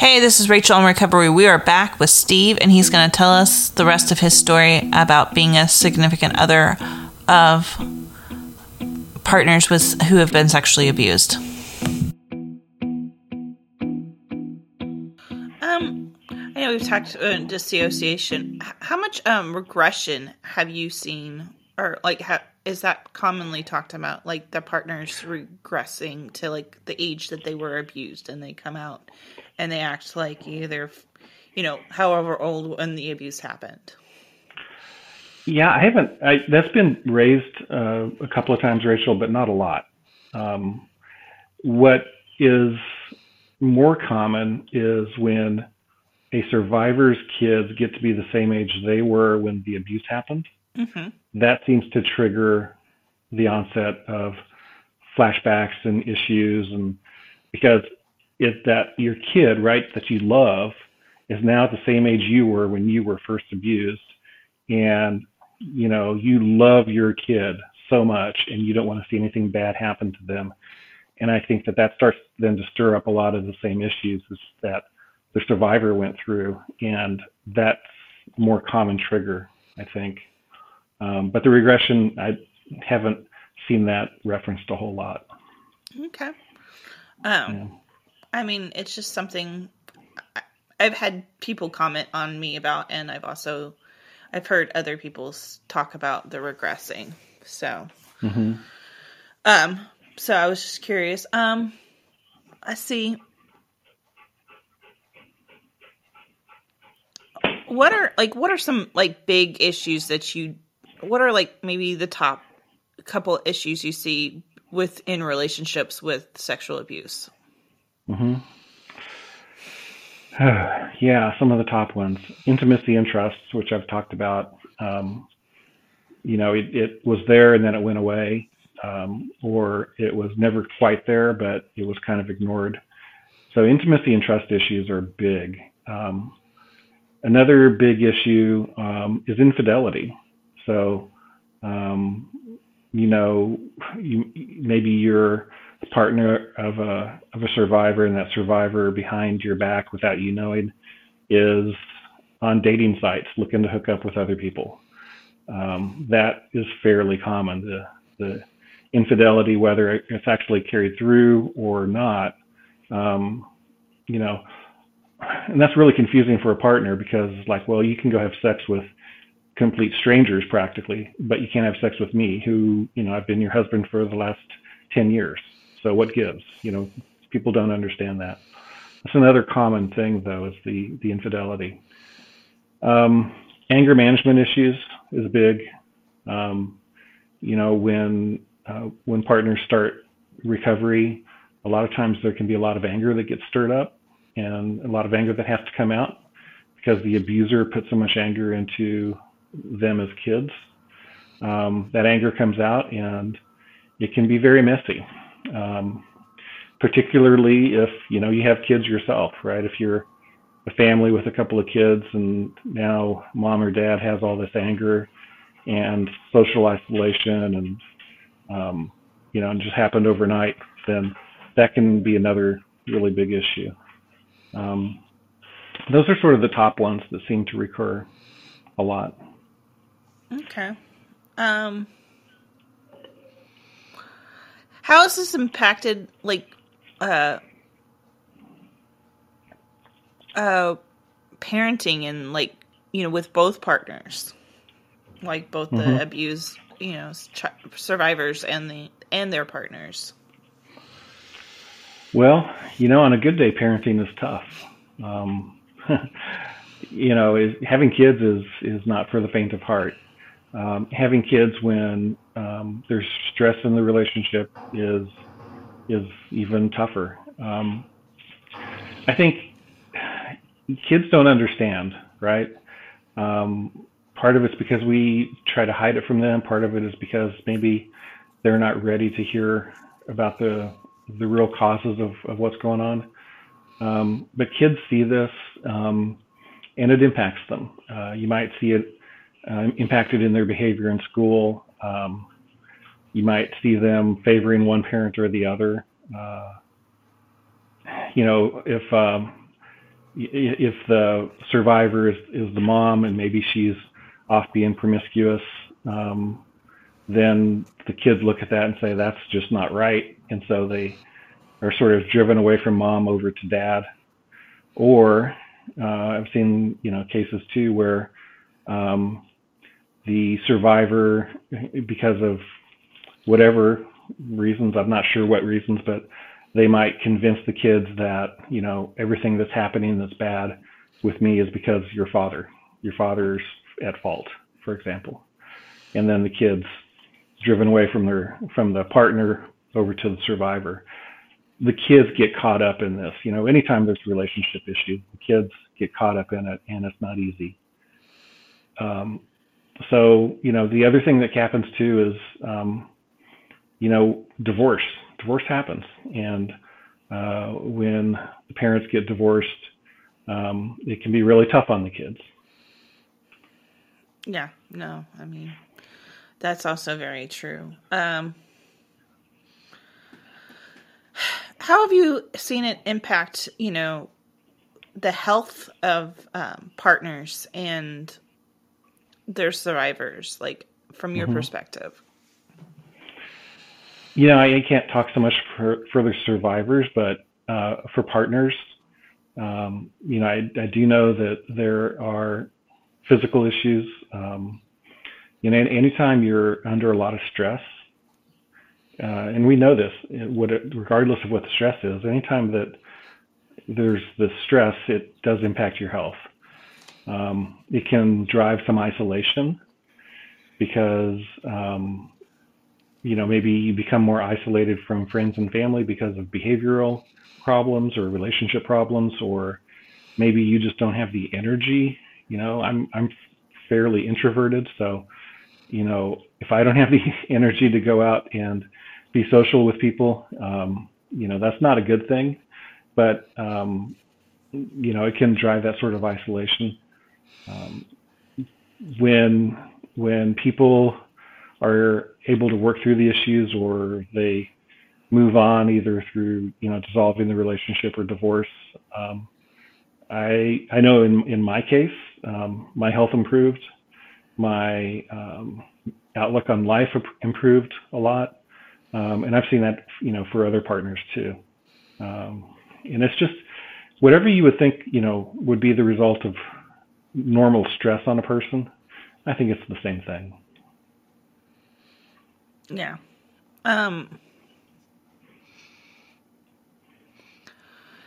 Hey, this is Rachel on Recovery. We are back with Steve, and he's going to tell us the rest of his story about being a significant other of partners with who have been sexually abused. Um, I know we've talked about dissociation. How much um regression have you seen, or like, ha- is that commonly talked about? Like the partners regressing to like the age that they were abused, and they come out and they act like either, you know, however old when the abuse happened. Yeah, I haven't. I, that's been raised uh, a couple of times, Rachel, but not a lot. Um, what is more common is when a survivor's kids get to be the same age they were when the abuse happened. Mm-hmm. That seems to trigger the onset of flashbacks and issues, and because is that your kid, right, that you love, is now at the same age you were when you were first abused, and you know you love your kid so much, and you don't want to see anything bad happen to them. And I think that that starts then to stir up a lot of the same issues that the survivor went through, and that's a more common trigger, I think. Um, but the regression, I haven't seen that referenced a whole lot. Okay. Um, yeah. I mean, it's just something I've had people comment on me about, and I've also I've heard other people talk about the regressing. So, mm-hmm. um, so I was just curious. Um, I see. What are like what are some like big issues that you what are like maybe the top couple issues you see within relationships with sexual abuse? Mm-hmm. yeah, some of the top ones. Intimacy and trust, which I've talked about. Um, you know, it, it, was there and then it went away, um, or it was never quite there, but it was kind of ignored. So intimacy and trust issues are big. Um, another big issue um, is infidelity. So, um, you know, you, maybe you're partner of a of a survivor, and that survivor behind your back without you knowing is on dating sites looking to hook up with other people. Um, that is fairly common. The the infidelity, whether it's actually carried through or not, um, you know, and that's really confusing for a partner because it's like, well, you can go have sex with complete strangers practically, but you can't have sex with me, who you know I've been your husband for the last ten years. So what gives? You know, people don't understand that. That's another common thing, though, is the the infidelity. Um, anger management issues is big. Um, you know, when uh, when partners start recovery, a lot of times there can be a lot of anger that gets stirred up, and a lot of anger that has to come out because the abuser put so much anger into them as kids. Um, that anger comes out, and it can be very messy um, particularly if you know you have kids yourself, right? If you're a family with a couple of kids and now mom or dad has all this anger and social isolation and um, you know, and just happened overnight, then that can be another really big issue. Um, those are sort of the top ones that seem to recur a lot. Okay. Um, how has this impacted like uh uh parenting and like you know with both partners? Like both mm-hmm. the abused you know ch- survivors and the and their partners. Well you know on a good day parenting is tough. Um you know is, having kids is is not for the faint of heart. Um, having kids when um, there's stress in the relationship is is even tougher. Um, I think kids don't understand, right? Um, part of it's because we try to hide it from them. Part of it is because maybe they're not ready to hear about the the real causes of, of what's going on. Um, but kids see this, um, and it impacts them. Uh, you might see it uh, impacted in their behavior in school. Um, you might see them favoring one parent or the other. Uh, you know, if um, if the survivor is, is the mom and maybe she's off being promiscuous, um, then the kids look at that and say that's just not right, and so they are sort of driven away from mom over to dad. Or uh, I've seen you know cases too where um, the survivor, because of whatever reasons, I'm not sure what reasons, but they might convince the kids that you know everything that's happening that's bad with me is because your father your father's at fault for example. And then the kids driven away from their from the partner over to the survivor. The kids get caught up in this you know anytime there's a relationship issues the kids get caught up in it and it's not easy. Um, so you know the other thing that happens too is um, you know divorce divorce happens, and uh, when the parents get divorced, um, it can be really tough on the kids. Yeah, no, I mean that's also very true. Um, how have you seen it impact, you know, the health of um, partners and their survivors, like from your mm-hmm. perspective? You know, I can't talk so much for for the survivors, but uh, for partners, um, you know, I, I do know that there are physical issues. Um, you know, anytime you're under a lot of stress, uh, and we know this, what it, regardless of what the stress is, anytime that there's the stress, it does impact your health. Um, it can drive some isolation because um, you know, maybe you become more isolated from friends and family because of behavioral problems or relationship problems, or maybe you just don't have the energy. You know, I'm I'm fairly introverted, so you know, if I don't have the energy to go out and be social with people, um, you know, that's not a good thing. But um, you know, it can drive that sort of isolation. Um, when when people are able to work through the issues or they move on either through you know dissolving the relationship or divorce. Um, I I know in in my case, um, my health improved, my um, outlook on life improved a lot, um, and I've seen that you know for other partners too. Um, and it's just whatever you would think you know would be the result of normal stress on a person. I think it's the same thing. Yeah. Um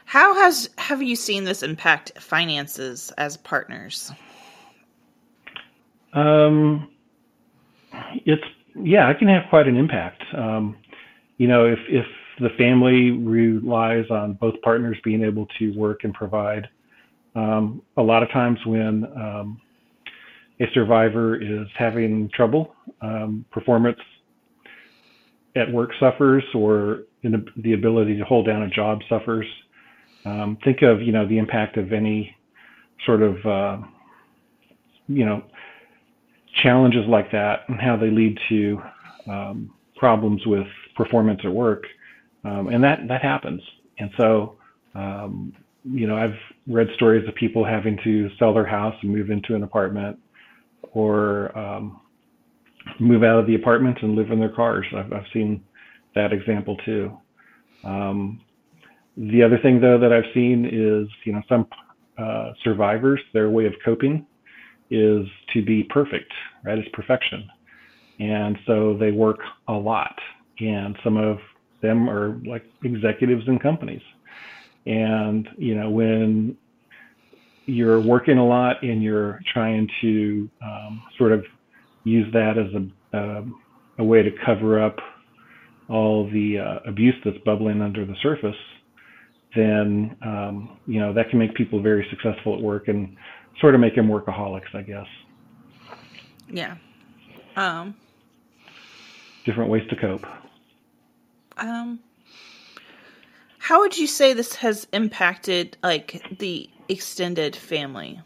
How has have you seen this impact finances as partners? Um it's yeah, it can have quite an impact. Um you know, if if the family relies on both partners being able to work and provide. Um, a lot of times when um, a survivor is having trouble, um, performance at work suffers or in the ability to hold down a job suffers. Um, think of you know the impact of any sort of uh, you know challenges like that and how they lead to um, problems with performance at work, um, and that that happens. And so um, you know I've read stories of people having to sell their house and move into an apartment, or um, move out of the apartment and live in their cars. I've, I've seen that example too. Um, the other thing though that I've seen is, you know, some uh, survivors, their way of coping is to be perfect, right? It's perfection. And so they work a lot. And some of them are like executives in companies. And, you know, when you're working a lot and you're trying to um, sort of use that as a, uh, a way to cover up all the uh, abuse that's bubbling under the surface, then um, you know that can make people very successful at work and sort of make them workaholics, I guess. Yeah. Um, Different ways to cope. Um, how would you say this has impacted like the extended family?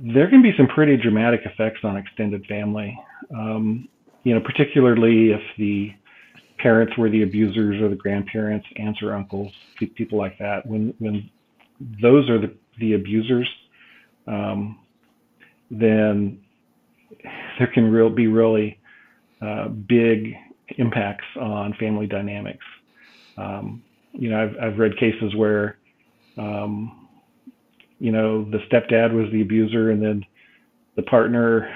There can be some pretty dramatic effects on extended family. Um, you know, particularly if the parents were the abusers or the grandparents, aunts or uncles, people like that. When when those are the, the abusers, um, then there can real be really uh, big impacts on family dynamics. Um, you know, I've I've read cases where, um, you know, the stepdad was the abuser, and then the partner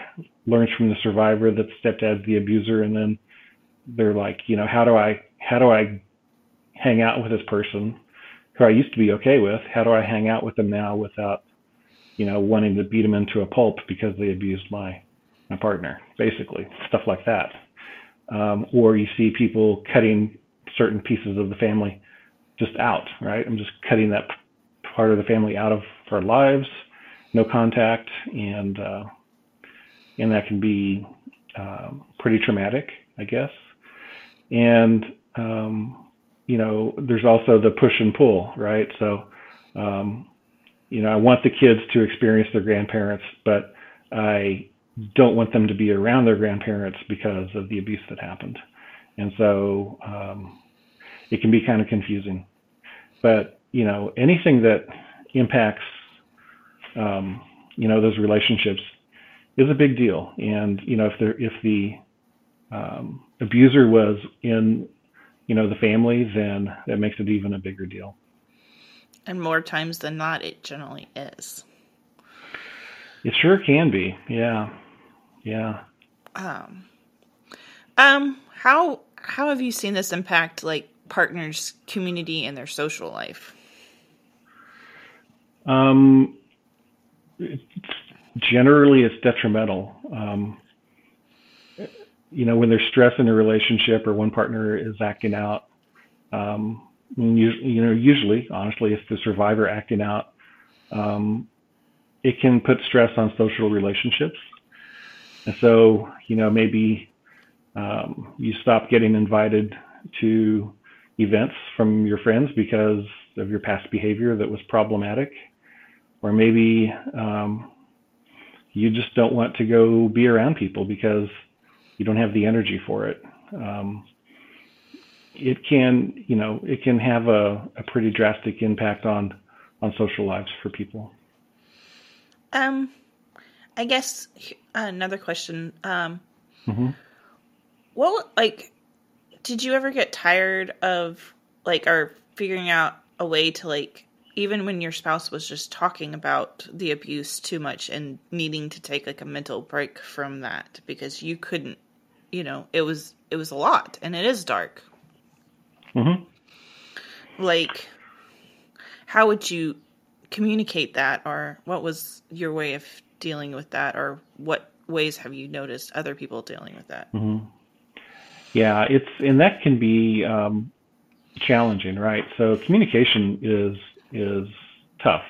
learns from the survivor that the stepdad's the abuser, and then they're like, you know, how do I how do I hang out with this person who I used to be okay with? How do I hang out with them now without, you know, wanting to beat them into a pulp because they abused my my partner, basically stuff like that. Um, or you see people cutting certain pieces of the family just out, right? I'm just cutting that part of the family out of our lives, no contact, and uh, and that can be um, pretty traumatic, I guess. And um, you know, there's also the push and pull, right? So, um, you know, I want the kids to experience their grandparents, but I don't want them to be around their grandparents because of the abuse that happened. And so um, it can be kind of confusing. But, you know, anything that impacts, um, you know, those relationships is a big deal. And, you know, if, there, if the um, abuser was in, you know, the family, then that makes it even a bigger deal. And more times than not, it generally is. It sure can be. Yeah. Yeah. Um, um, how how have you seen this impact like partners' community and their social life? Um, generally, it's detrimental. Um, you know, when there's stress in a relationship or one partner is acting out, um, you, you know, usually, honestly, if the survivor acting out, um, it can put stress on social relationships. And so, you know, maybe um, you stop getting invited to events from your friends because of your past behavior that was problematic. Or maybe um, you just don't want to go be around people because you don't have the energy for it. Um, it can, you know, it can have a, a pretty drastic impact on on social lives for people. Um, I guess another question. Um, mm-hmm. Well, like, did you ever get tired of like, or figuring out a way to like, even when your spouse was just talking about the abuse too much and needing to take like a mental break from that because you couldn't, you know, it was it was a lot and it is dark. Mm-hmm. Like, how would you communicate that, or what was your way of dealing with that, or what ways have you noticed other people dealing with that? Mm-hmm. Yeah, it's and that can be um, challenging, right? So communication is is tough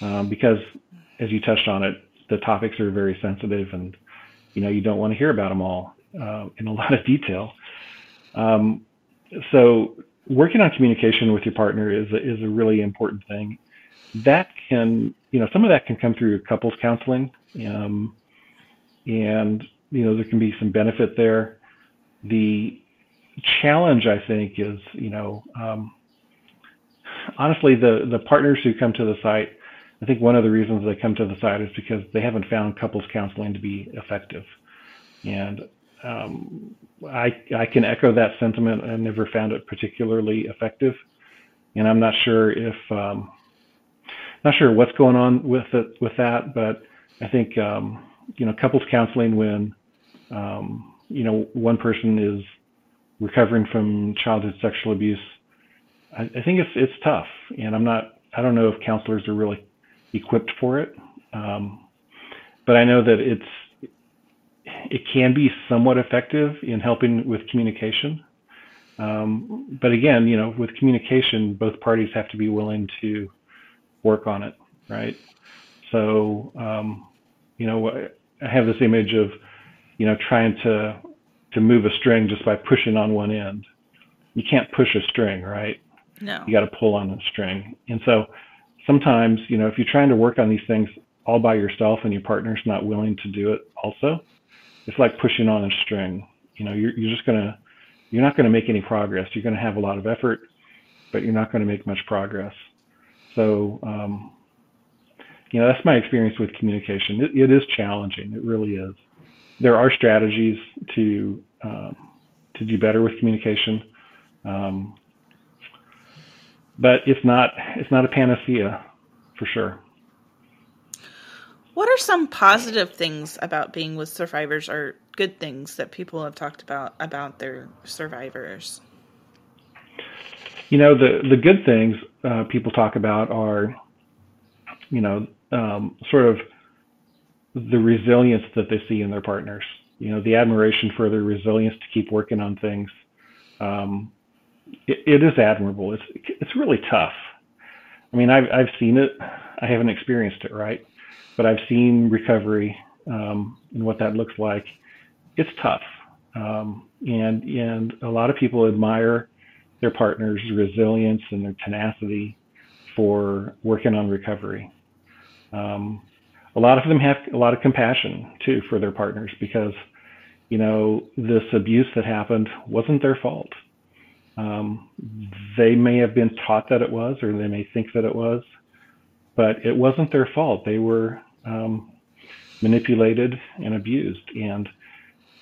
um, because, as you touched on it, the topics are very sensitive, and you know you don't want to hear about them all uh, in a lot of detail. Um, so working on communication with your partner is a, is a really important thing. That can, you know, some of that can come through couples counseling. Um, and you know there can be some benefit there. The challenge, I think, is you know um, honestly the the partners who come to the site. I think one of the reasons they come to the site is because they haven't found couples counseling to be effective, and um, I I can echo that sentiment. I never found it particularly effective, and I'm not sure if um, not sure what's going on with it with that, but I think um, you know, couples counseling when, um, you know, one person is recovering from childhood sexual abuse. I, I, think it's it's tough, and I'm not. I don't know if counselors are really equipped for it, um, but I know that it's it can be somewhat effective in helping with communication. Um, but again, you know, with communication, both parties have to be willing to work on it, right? So, um, you know, I have this image of, you know, trying to to move a string just by pushing on one end. You can't push a string, right? No. You got to pull on a string. And so sometimes, you know, if you're trying to work on these things all by yourself and your partner's not willing to do it also, it's like pushing on a string. You know, you're you're just gonna you're not going to make any progress. You're going to have a lot of effort, but you're not going to make much progress. So, um, you know, that's my experience with communication. It, it is challenging. It really is. There are strategies to um, to do better with communication, um, but it's not it's not a panacea for sure. What are some positive things about being with survivors or good things that people have talked about about their survivors? You know, the the good things uh, people talk about are, you know, um, sort of the resilience that they see in their partners. You know, the admiration for their resilience to keep working on things. Um, it, it is admirable. It's it's really tough. I mean, I've I've seen it. I haven't experienced it, right? but I've seen recovery um, and what that looks like. It's tough, um, and and a lot of people admire their partner's resilience and their tenacity for working on recovery. Um, a lot of them have a lot of compassion too for their partners because you know this abuse that happened wasn't their fault. Um, they may have been taught that it was, or they may think that it was, but it wasn't their fault. They were um, manipulated and abused, and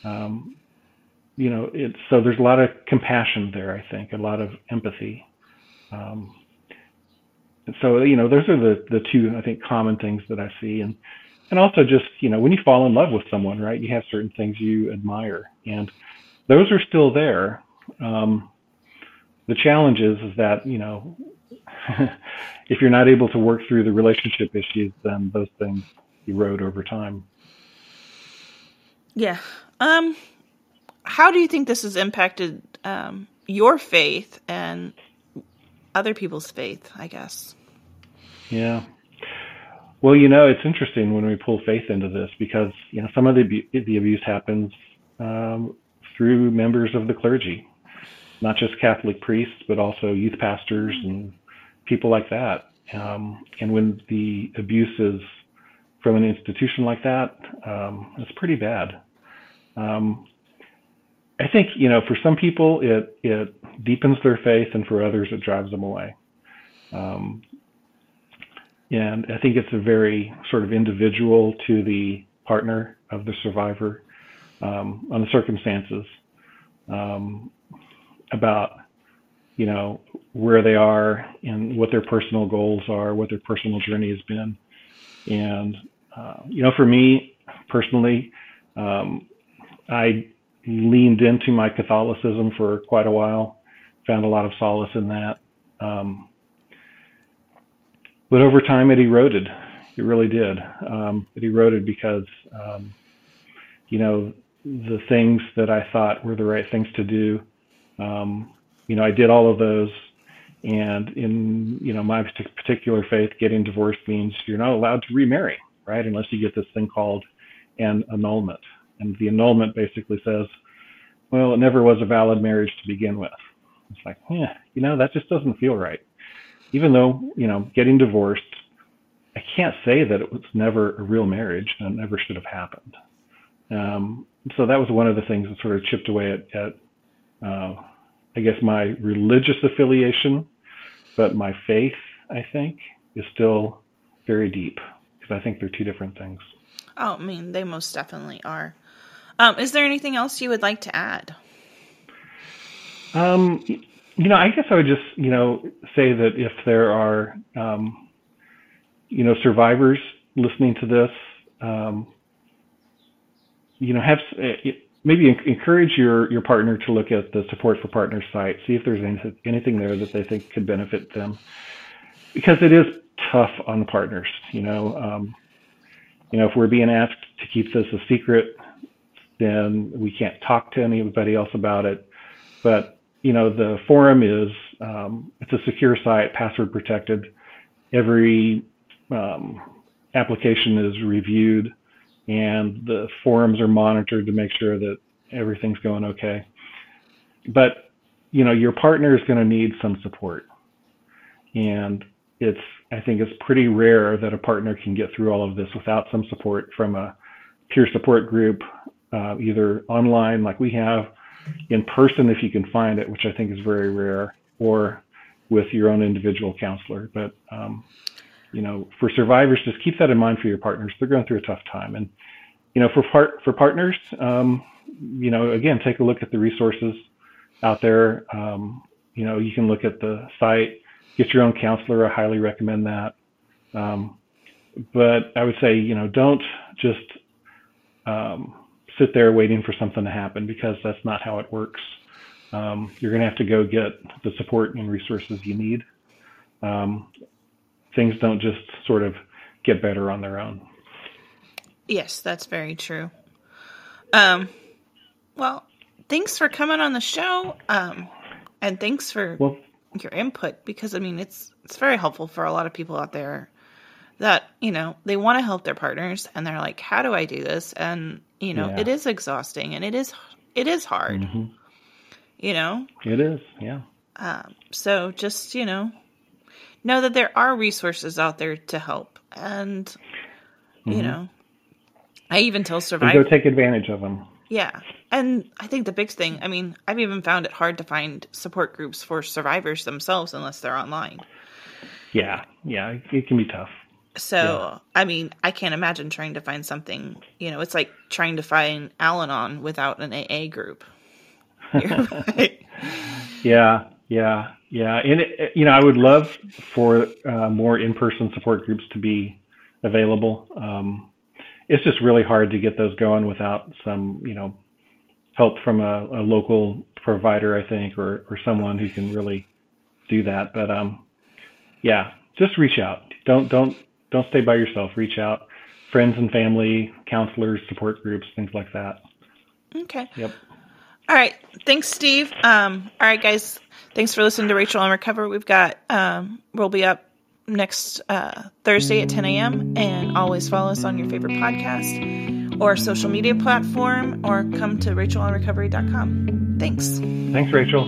um, you know, it's so there's a lot of compassion there. I think a lot of empathy. Um, so you know, those are the the two I think common things that I see, and and also just you know, when you fall in love with someone, right? You have certain things you admire, and those are still there. Um, the challenge is, is that you know if you're not able to work through the relationship issues, then those things erode over time. Yeah. Um, how do you think this has impacted um, your faith and other people's faith? I guess. Yeah. Well, you know, it's interesting when we pull faith into this because you know some of the the abuse happens um, through members of the clergy, not just Catholic priests, but also youth pastors and people like that. Um, and when the abuse is from an institution like that, um, it's pretty bad. Um, I think you know for some people it it deepens their faith, and for others it drives them away. Um, and I think it's a very sort of individual to the partner of the survivor um, on the circumstances um, about you know where they are and what their personal goals are, what their personal journey has been. And, uh, you know, for me personally, um, I leaned into my Catholicism for quite a while, found a lot of solace in that. Um, but over time, it eroded. It really did. Um, it eroded because, um, you know, the things that I thought were the right things to do, um, you know, I did all of those and in you know my particular faith, getting divorced means you're not allowed to remarry, right? Unless you get this thing called an annulment. And the annulment basically says, well, it never was a valid marriage to begin with. It's like, yeah, you know, that just doesn't feel right. Even though, you know, getting divorced, I can't say that it was never a real marriage and it never should have happened. Um, so that was one of the things that sort of chipped away at, at uh, I guess, my religious affiliation but my faith, I think, is still very deep because I think they're two different things. Oh, I mean, they most definitely are. Um, is there anything else you would like to add? Um, you know, I guess I would just, you know, say that if there are, um, you know, survivors listening to this, um, you know, have maybe encourage your your partner to look at the support for partners site see if there's anything, anything there that they think could benefit them. Because it is tough on the partners you know um, you know if we're being asked to keep this a secret then we can't talk to anybody else about it. But you know the forum is um, it's a secure site password protected. Every um, application is reviewed and the forums are monitored to make sure that everything's going okay. But you know, your partner is going to need some support, and it's I think it's pretty rare that a partner can get through all of this without some support from a peer support group, uh, either online like we have, in person if you can find it, which I think is very rare, or with your own individual counselor. But um, you know, for survivors, just keep that in mind for your partners. They're going through a tough time, and you know, for part for partners, um, you know, again, take a look at the resources out there. Um, you know, you can look at the site, get your own counselor. I highly recommend that. Um, but I would say, you know, don't just um, sit there waiting for something to happen because that's not how it works. Um, you're going to have to go get the support and resources you need. Um, things don't just sort of get better on their own. Yes, that's very true. Um, well, thanks for coming on the show, um, and thanks for well, your input because I mean it's it's very helpful for a lot of people out there that you know they want to help their partners and they're like, how do I do this? And you know, yeah. it is exhausting and it is it is hard. Mm-hmm. You know, it is. Yeah. Um, so just you know, know that there are resources out there to help, and mm-hmm. you know, I even tell survivors go take advantage of them. Yeah. And I think the big thing, I mean, I've even found it hard to find support groups for survivors themselves unless they're online. Yeah. Yeah. It can be tough. So, yeah. I mean, I can't imagine trying to find something, you know, it's like trying to find Al Anon without an AA group. yeah. Yeah. Yeah. And, it, you know, I would love for uh, more in person support groups to be available. Um, it's just really hard to get those going without some, you know, help from a, a local provider, I think, or, or someone who can really do that. But um, yeah, just reach out. Don't don't don't stay by yourself. Reach out, friends and family, counselors, support groups, things like that. Okay. Yep. All right. Thanks, Steve. Um, all right, guys. Thanks for listening to Rachel on Recover. We've got um, we'll be up next uh, Thursday at 10 a.m. And always follow us on your favorite podcast or social media platform or come to rachelonrecovery.com. Thanks. Thanks, Rachel.